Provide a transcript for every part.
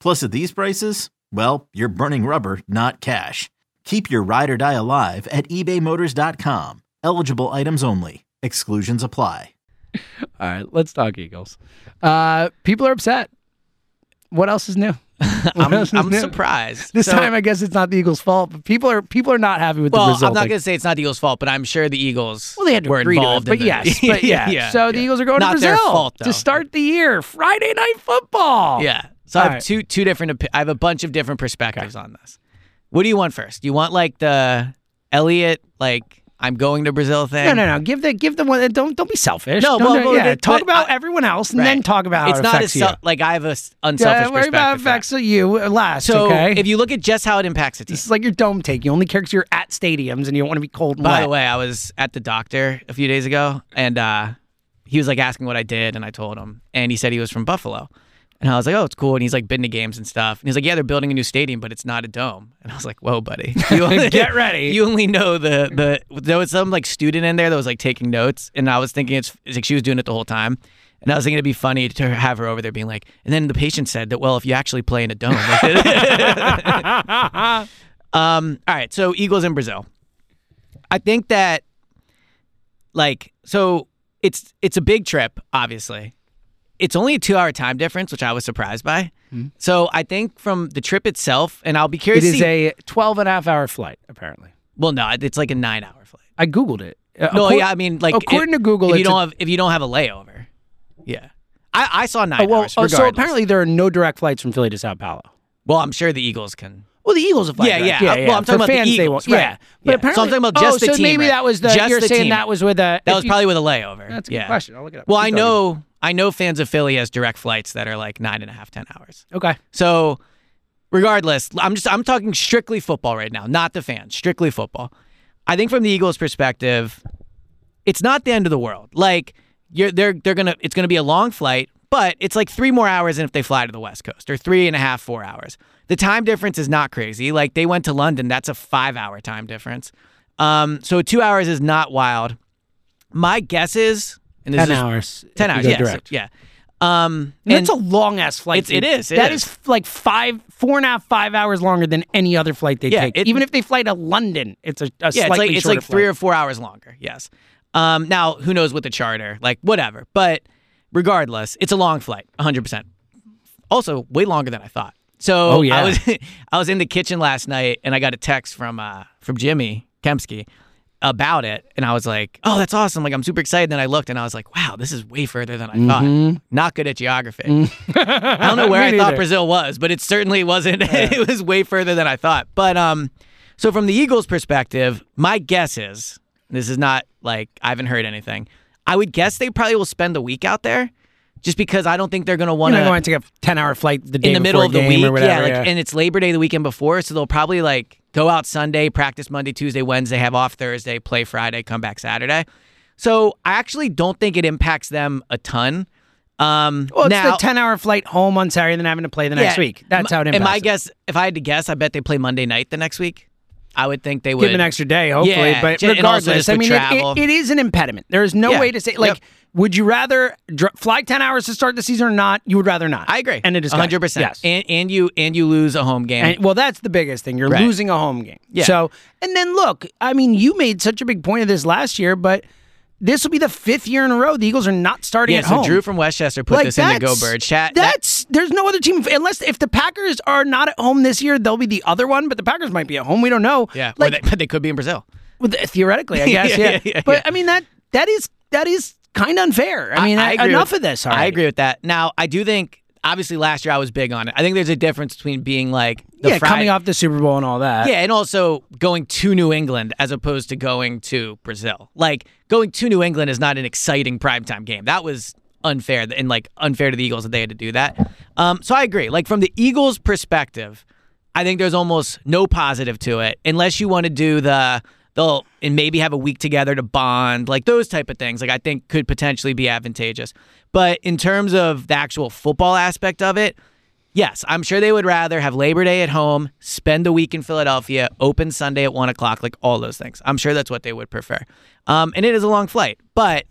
Plus, at these prices, well, you're burning rubber, not cash. Keep your ride or die alive at ebaymotors.com. Eligible items only. Exclusions apply. All right, let's talk Eagles. Uh, people are upset. What else is new? I'm, else is I'm new? surprised. This So- time, I guess it's not the Eagles' fault, but people are people are not happy with well, the result. I'm not Like- going to say it's not the Eagles' fault, but I'm sure the Eagles well, they had to were agree to it, involved. but in the- yes, but yeah. So the. Eagles are going not to Brazil their fault, to start the year. Friday night football. Yeah. So I have right. two two different. I have a bunch of different perspectives on this. What do you want first? You want like the Eliot like I'm going to Brazil thing? No, no, no. Give the give the one. Don't don't be selfish. No, Don't- well, yeah. but- Talk about I- everyone else, and then talk about it's it not as you. like I have a unselfish Yeah, worry about perspective. affects you last. so okay. if you look at just how it impacts team. this is like your dome take. You only care because you're at stadiums and you don't want to be cold and By wet. the way, I was at the doctor a few days ago, and uh, he was like asking what I did, and I told him, and he said he was from Buffalo, and I was like, oh, it's cool, and he's like been to games and stuff, and he's like, yeah, they're building a new stadium, but it's not a dome, and I was like, whoa, buddy, you only, Get ready. You only know the the there was some like student in there that was like taking notes, and I was thinking it's, it's like she was doing it the whole time. And I was thinking it'd be funny to have her over there being like, and then the patient said that, well, if you actually play in a dome. um, all right, so Eagles in Brazil. I think that like so it's it's a big trip, obviously. It's only a two hour time difference, which I was surprised by. So I think from the trip itself, and I'll be It curious. to see, a 12 and a half hour flight, apparently. well, no, it's like a nine hour flight. I Googled it. Uh, No, yeah, I mean, like according if, to Google, if you don't a- have if you don't have a layover, yeah. I, I saw nine Oh, well, hours. oh, so apparently there are no direct flights from Philly to Sao Paulo. well, I'm sure the Eagles can. Well, the Eagles have flight Yeah, direct. yeah. yeah, Well, I'm For talking about the fans, they Eagles, won't. right. Yeah, but Yeah. So I'm apparently, talking about just oh, the so team, maybe right? that was the. Just you're the saying team. that was with a. That was you- probably with a layover. That's a good yeah. question. I'll look it up. Well, Keep I know I know fans of Philly has direct flights that are like nine and a half, ten hours. Okay. So, regardless, I'm just I'm talking strictly football right now, not the fans, strictly football. I think from the Eagles' perspective, it's not the end of the world. Like you're they're they're gonna it's gonna be a long flight, but it's like three more hours than if they fly to the West Coast, or three and a half, four hours. The time difference is not crazy. Like they went to London, that's a five hour time difference. Um, so two hours is not wild. My guess is and this 10 is hours. ten hours, yes, direct. yeah. Um, And and that's a long ass flight. It's, it is. It that is. is like five, four and a half, five hours longer than any other flight they Yeah, take. it- Even if they fly to London, it's a, a yeah, it's like it's like three flight. or four hours longer. Yes. Um, now who knows with the charter? Like whatever. But regardless, it's a long flight, 100. percent Also, way longer than I thought. So Oh, yeah. I was I was in the kitchen last night and I got a text from uh from Jimmy Kempski about it and I was like, "Oh, that's awesome. Like I'm super excited." Then I looked and I was like, "Wow, this is way further than I thought." Not good at geography. I don't know where Mm-hmm. I thought. Brazil was, but it certainly wasn't. it was way further than I thought. But um, so from the Eagles' perspective, my guess is This is not like I haven't heard anything. I would guess they probably will spend a week out there, just because I don't think they're going to want to not going to take a ten-hour flight the day in the middle of the week. or whatever. yeah, like, and it's Labor Day the weekend before, so they'll probably like go out Sunday, practice Monday, Tuesday, Wednesday, have off Thursday, play Friday, come back Saturday. So I actually don't think it impacts them a ton. Um, well, it's now, the ten-hour flight home on Saturday, and then having to play the next Yeah, week. That's how it impacts. And my guess, if I had to guess, I bet they play Monday night the next week. I would think they would. give an extra day, hopefully. Yeah, but j- and also regardless, I mean, it, it, it is an impediment. There is no Yeah. way to say like. Yep. Would you rather dr- fly ten hours to start the season or not? You would rather not. I agree. and it is hundred percent. Yes. And and you and you lose a home game. And, well, that's the biggest thing. You're Right. losing a home game. Yeah. So, and then look, I mean, you made such a big point of this last year, but this will be the fifth year in a row the Eagles are not starting yeah. at So home. Drew from Westchester put Like, this in the Go Birds chat. That- That's there's no other team unless if the Packers are not at home this year, they'll be the other one. But the Packers might be at home. We don't know. yeah. like they, but they could be in Brazil. Well, theoretically, I guess. Yeah, yeah, yeah, But. I mean that that is that is kind of unfair. I mean, I agree enough with- of this. Already. I agree with that. Now, I do think obviously last year I was big on it. I think there's a difference between being like the yeah, Friday, coming off the Super Bowl and all that. Yeah, and also going to New England as opposed to going to Brazil. Like going to New England is not an exciting primetime game. That was unfair and like unfair to the Eagles that they had to do that. Um, so I agree. Like from the Eagles' perspective, I think there's almost no positive to it unless you want to do the they'll and maybe have a week together to bond, like those type of things. Like I think could potentially be advantageous. But in terms of the actual football aspect of it, Yes, I'm sure they would rather have Labor Day at home, spend the week in Philadelphia, open Sunday at one o'clock, like all those things. I'm sure that's what they would prefer. Um, and it is a long flight, but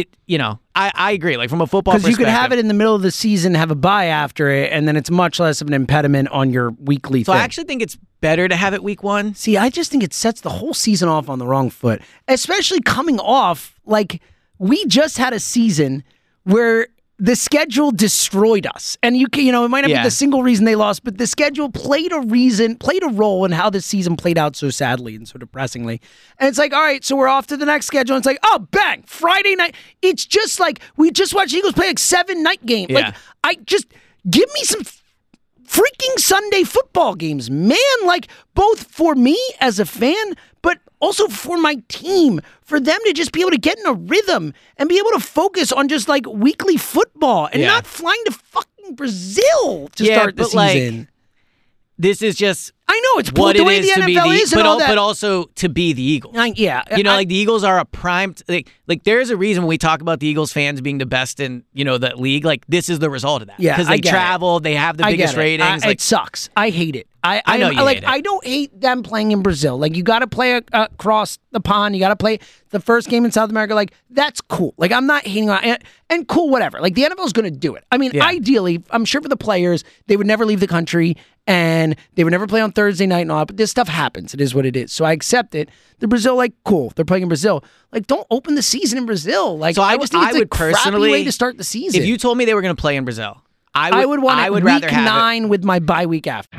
it, you know, I, I agree. Like from a football Because you could have it in the middle of the season, have a bye after it, and then it's much less of an impediment on your weekly So thing. I actually think it's better to have it week one. See, I just think it sets the whole season off on the wrong foot, especially coming off like we just had a season where the schedule destroyed us. And you can, you know, it might not Yeah. be the single reason they lost, but the schedule played a reason, played a role in how the season played out so sadly and so depressingly. And it's like, all right, so we're off to the next schedule. And it's like, oh, bang, Friday night. It's just like we just watched Eagles play like seven night game. Yeah. Like I just give me some freaking Sunday football games, man. Like both for me as a fan, but also for my team, for them to just be able to get in a rhythm and be able to focus on just like weekly football and Yeah. not flying to fucking Brazil to Yeah, start the but, like, season. This is just I know it's what the it way is the to be NFL the, is and but, all al- that. but also to be the Eagles. I- yeah, You know, I- like the Eagles are a prime. Like, like there's a reason when we talk about the Eagles fans being the best in you know the league. Like this is the result of that. Yeah, because they get it. travel, they have the I biggest ratings. Like, it sucks. I hate it. I, I know I'm- you like. hate it. I don't hate them playing in Brazil. Like you got to play uh, across the pond. You got to play the first game in South America. Like that's cool. Like I'm not hating on and, and cool. Whatever. Like the NFL is going to do it. I mean, Yeah. ideally, I'm sure for the players, they would never leave the country and they would never play on Thursday night and all. that, But this stuff happens. It is what it is. So I accept it. The Brazil, like, cool. They're playing in Brazil. Like, don't open the season in Brazil. Like, So I I would- just think I it's would crappy personally- way to start the season. if you told me they were going to play in Brazil, I would. I would want I would week rather have it. nine with my bye week after.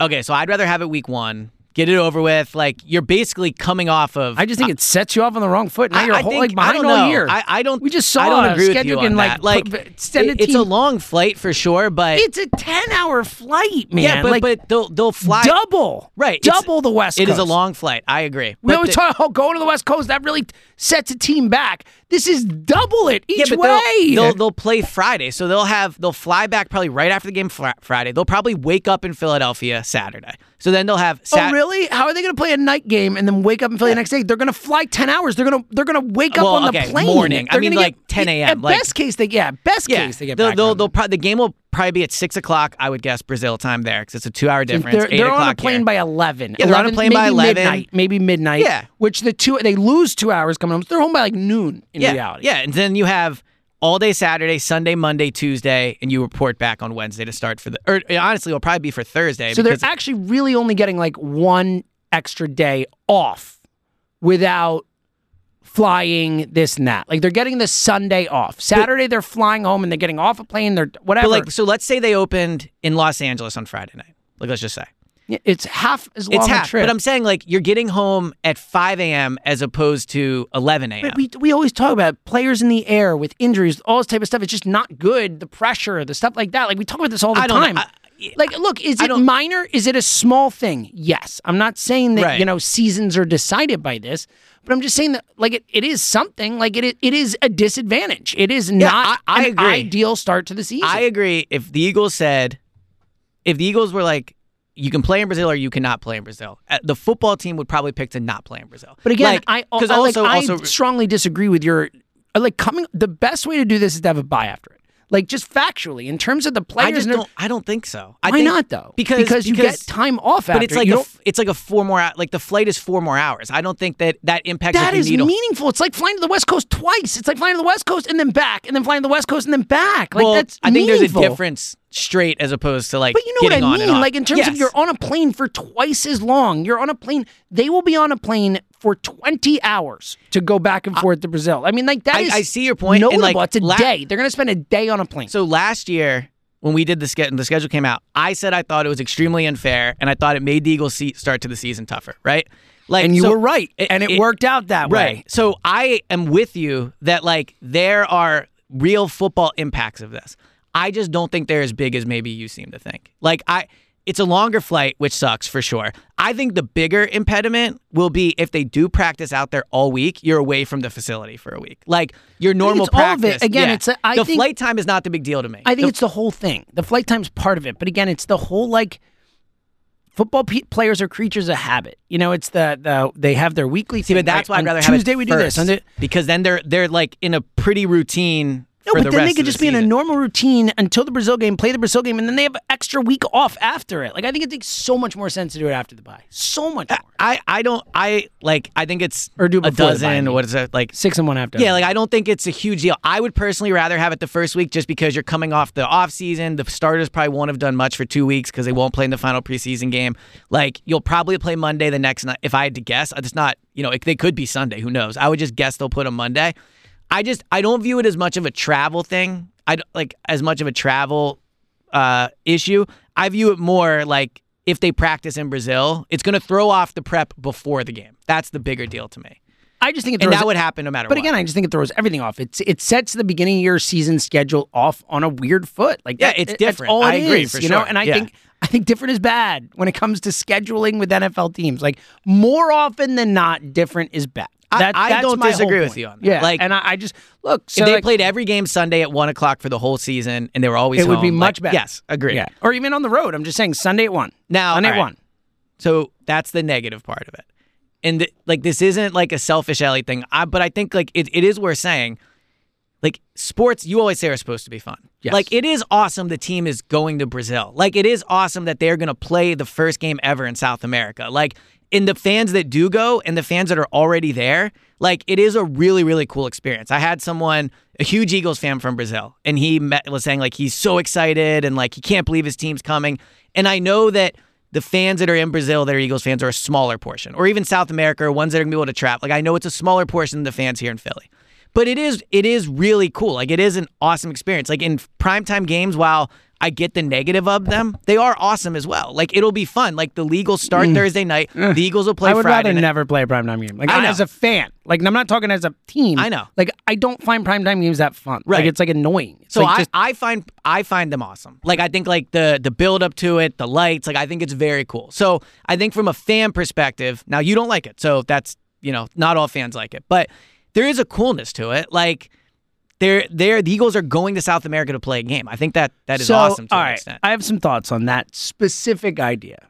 Okay, so I'd rather have it week one. Get it over with. Like you're basically coming off of. I just think it sets you off on the wrong foot. Now I- you're I whole, think- like I behind don't all know. year. I, I don't. We just saw I don't a agree with schedule you on like, that. Like put- extended it- it's a team- long flight for sure, but it's a ten-hour flight, man. yeah, but like, but they'll they'll fly double, right. it's- Double the West. It is a long flight. I agree. We But always the- talk oh, going to the West Coast. That really sets a team back. This is double it yeah, each but way. they'll, they'll they'll play Friday, so they'll have they'll fly back probably right after the game fr- Friday. They'll probably wake up in Philadelphia Saturday. So then they'll have oh, Sat- oh, really? How are they going to play a night game and then wake up and play the next day? They're going to fly ten hours. They're going to they're going to wake up Well, on the plane. morning. I They're mean, gonna like, get- 10 a.m., At like- best case, they yeah. Best Yeah, case, they get they'll, back. they'll, they'll pro- the game will probably be at six o'clock. I would guess Brazil time there because it's a two-hour difference. They're, eight they're o'clock on a plane here. by eleven. Yeah, they're on a plane by 11. Midnight, maybe midnight. Yeah. which the two they lose two hours coming home. So they're home by like noon in yeah, reality. Yeah, and then you have all day Saturday, Sunday, Monday, Tuesday, and you report back on Wednesday to start for the. Or honestly, it'll probably be for Thursday. So they're actually really only getting like one extra day off without flying this and that. Like they're getting the Sunday off. Saturday they're flying home and they're getting off a plane. They're whatever. But like, so let's say they opened in Los Angeles on Friday night. Like, let's just say it's half as long it's a half. trip. But I'm saying like you're getting home at 5 a.m. as opposed to 11 a.m. We we always talk about players in the air with injuries, all this type of stuff. It's just not good. The pressure, the stuff like that. Like we talk about this all the I time. I- like, look, is it minor? Is it a small thing? Yes. I'm not saying that Right. you know seasons are decided by this, but I'm just saying that like it, it is something. Like it it is a disadvantage. It is not I- I an agree. ideal start to the season. I agree. If the Eagles said, if the Eagles were like, you can play in Brazil or you cannot play in Brazil, uh, the football team would probably pick to not play in Brazil. But again, Like, I, 'cause I, like, also, I also strongly disagree with your like coming. The best way to do this is to have a bye after it. Like just factually, in terms of the players. I just don't. I don't think so. I Why think, not though? Because because you get time off after. But it's like a, it's like a four more like the flight is four more hours. I don't think that that impacts. That is meaningful. It's like flying to the West Coast twice. It's like flying to the West Coast and then back, and then flying to the West Coast and then back. Like well, that's I think meaningful. there's a difference straight as opposed to like. But you know what I mean? Like in terms of you're on a plane for twice as long. You're on a plane. They will be on a plane for 20 hours to go back and forth to Brazil. I mean, like that I- is I see your point. Notable. like, it's a la- day. They're going to spend a day on a plane. So last year, when we did the schedule, the schedule came out. I said I thought it was extremely unfair, and I thought it made the Eagles' se- start to the season tougher. Right? Like, and you so were right, and it, worked out that Right. way. So I am with you that like there are real football impacts of this. I just don't think they're as big as maybe you seem to think. Like I it's a longer flight, which sucks for sure. I think the bigger impediment will be if they do practice out there all week, you're away from the facility for a week. Like your normal it's all of it. practice. Again, yeah. it's a- I the think- flight time is not the big deal to me. I think The- it's the whole thing. The flight time's part of it, but again, it's the whole like football pe- players are creatures of habit. You know, it's the the they have their weekly. See, thing, but that's right? why I'd rather have it Tuesday we do this. first, On the, because then they're they're like in a pretty routine. No, but the then they could the just be in a normal routine until the Brazil game, play the Brazil game, and then they have an extra week off after it. Like I think it makes so much more sense to do it after the bye. So much more. I I don't I like I think it's Or do a dozen. What is it like? Six and one after. Yeah, like I don't think it's a huge deal. I would personally rather have it the first week just because you're coming off the off season. The starters probably won't have done much for two weeks because they won't play in the final preseason game. Like you'll probably play Monday the next night. If I had to guess, it's not. You know, it, they could be Sunday. Who knows? I would just guess they'll put them Monday. I just I don't view it as much of a travel thing. I like as much of a travel uh, issue. I view it more like if they practice in Brazil, it's going to throw off the prep before the game. That's the bigger deal to me. I just think it And that would happen no matter But what. again, I just think it throws everything off. It's it sets the beginning of your season schedule off on a weird foot. Like Yeah, that- it's that's different. all I it agree, is, for you know. And I Yeah. think I think different is bad when it comes to scheduling with NFL teams. Like more often than not, different is bad. I- That- I that's don't disagree with you on that. Yeah, Like- and I, I just look. So if they like, played every game Sunday at one o'clock for the whole season, and they were always it would be much like, better. Yes, agree. Yeah, or even on the road. I'm just saying Sunday at one. Now, Sunday all at right. one. So that's the negative part of it. And th- like this isn't like a selfish Ellie thing, I, but I think like it, it is worth saying. Like sports, you always say are supposed to be fun. Yes. Like it is awesome the team is going to Brazil. Like it is awesome that they're going to play the first game ever in South America. Like in the fans that do go and the fans that are already there, like it is a really really cool experience. I had someone, a huge Eagles fan from Brazil, and he met, was saying like he's so excited and like he can't believe his team's coming. And I know that the fans that are in Brazil that are Eagles fans are a smaller portion, or even South America, ones that are gonna be able to trap. Like I know it's a smaller portion than the fans here in Philly. But it is it is really cool. Like it is an awesome experience. Like in primetime games, while I get the negative of them, they are awesome as well. Like it'll be fun. Like the Eagles start Thursday night. The Eagles will play Mm. I would Friday rather night. never play a primetime game. Like I know. as a fan, like I'm not talking as a team. I know. Like I don't find primetime games that fun. Right. Like it's like annoying. It's So like I, just, I find I find them awesome. Like I think like the the build up to it, the lights, like I think it's very cool. So I think from a fan perspective, now you don't like it, so that's you know not all fans like it, but there is a coolness to it. Like they're they're the Eagles are going to South America to play a game. I think that that is so, awesome to all an right, extent. I have some thoughts on that specific idea